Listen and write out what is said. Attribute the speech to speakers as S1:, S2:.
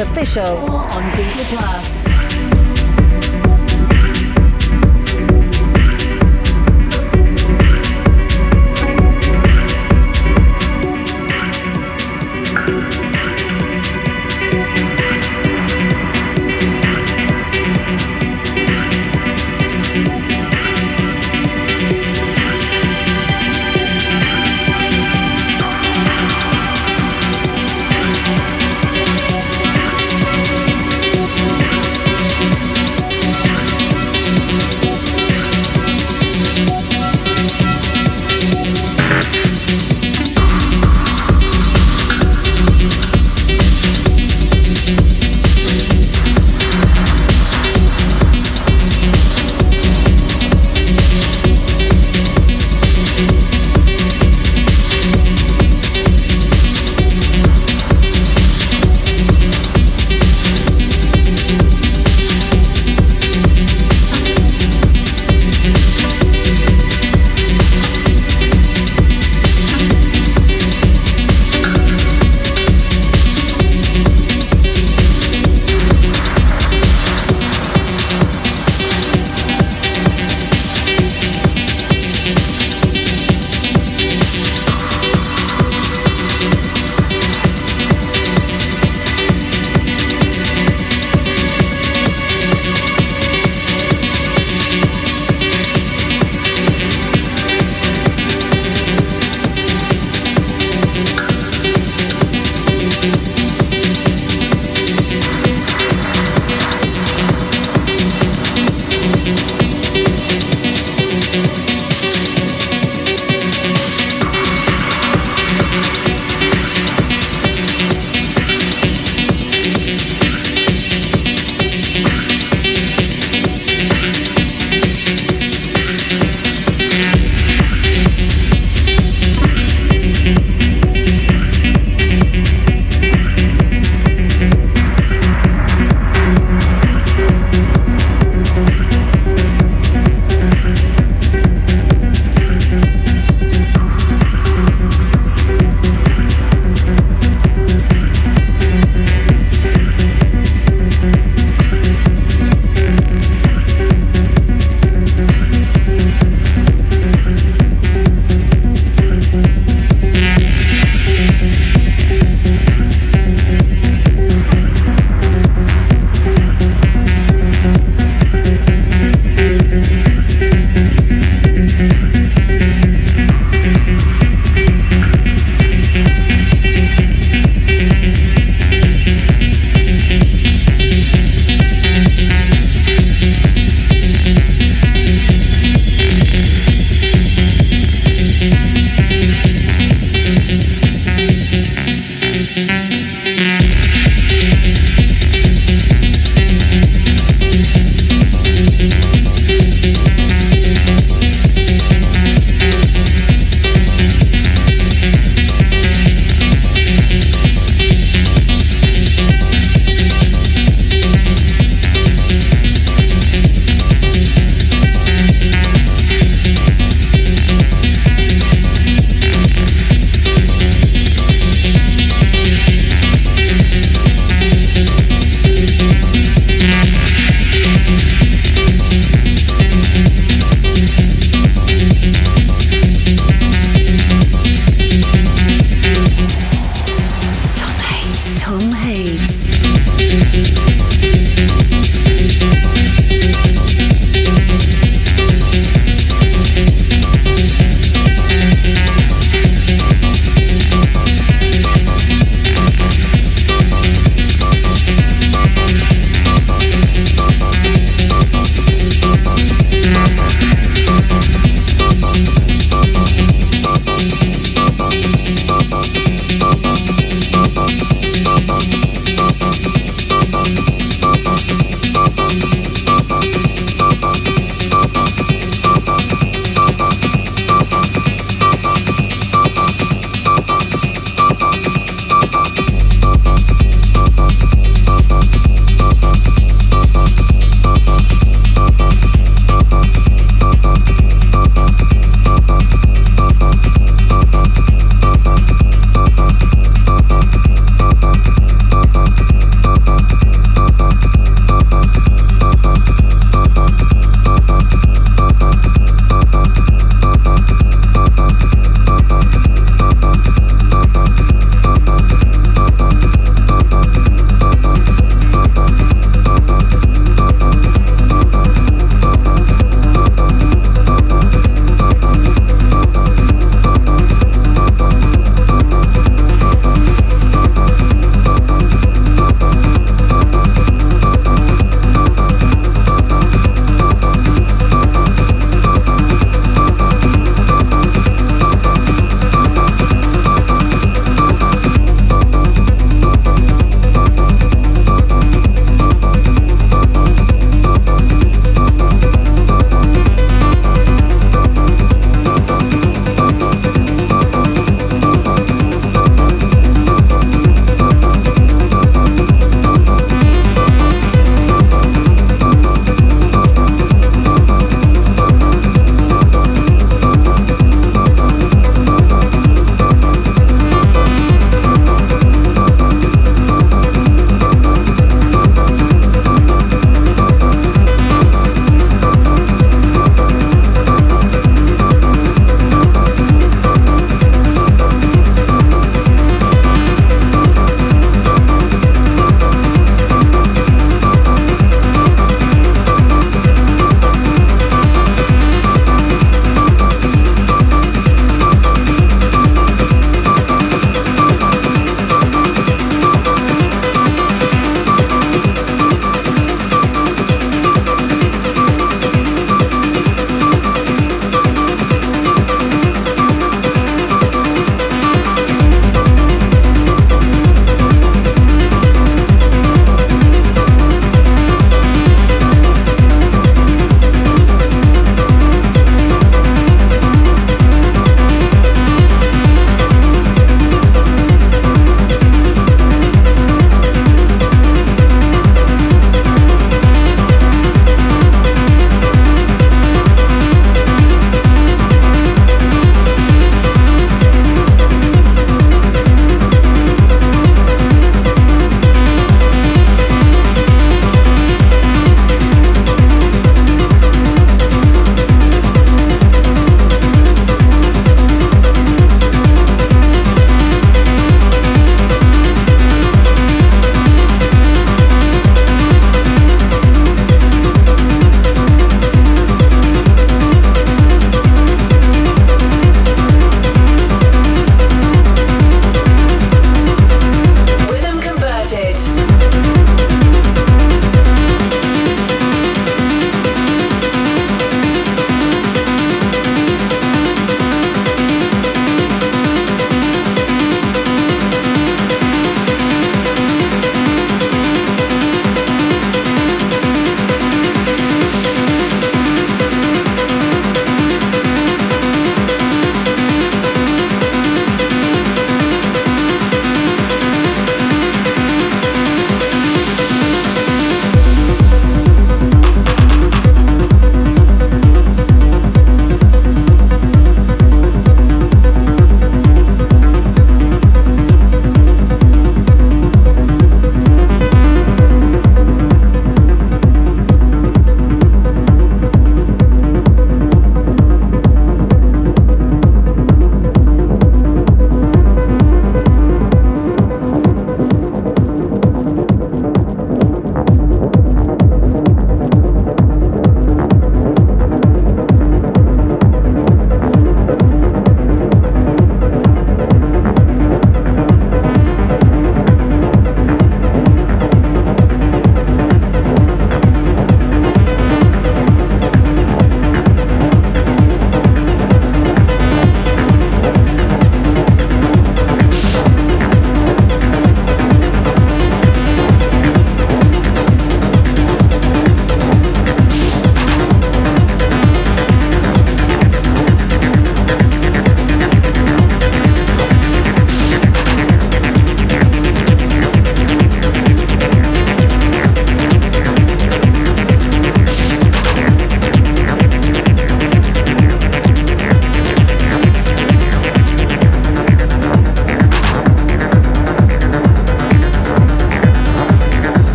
S1: Official on Google Plus.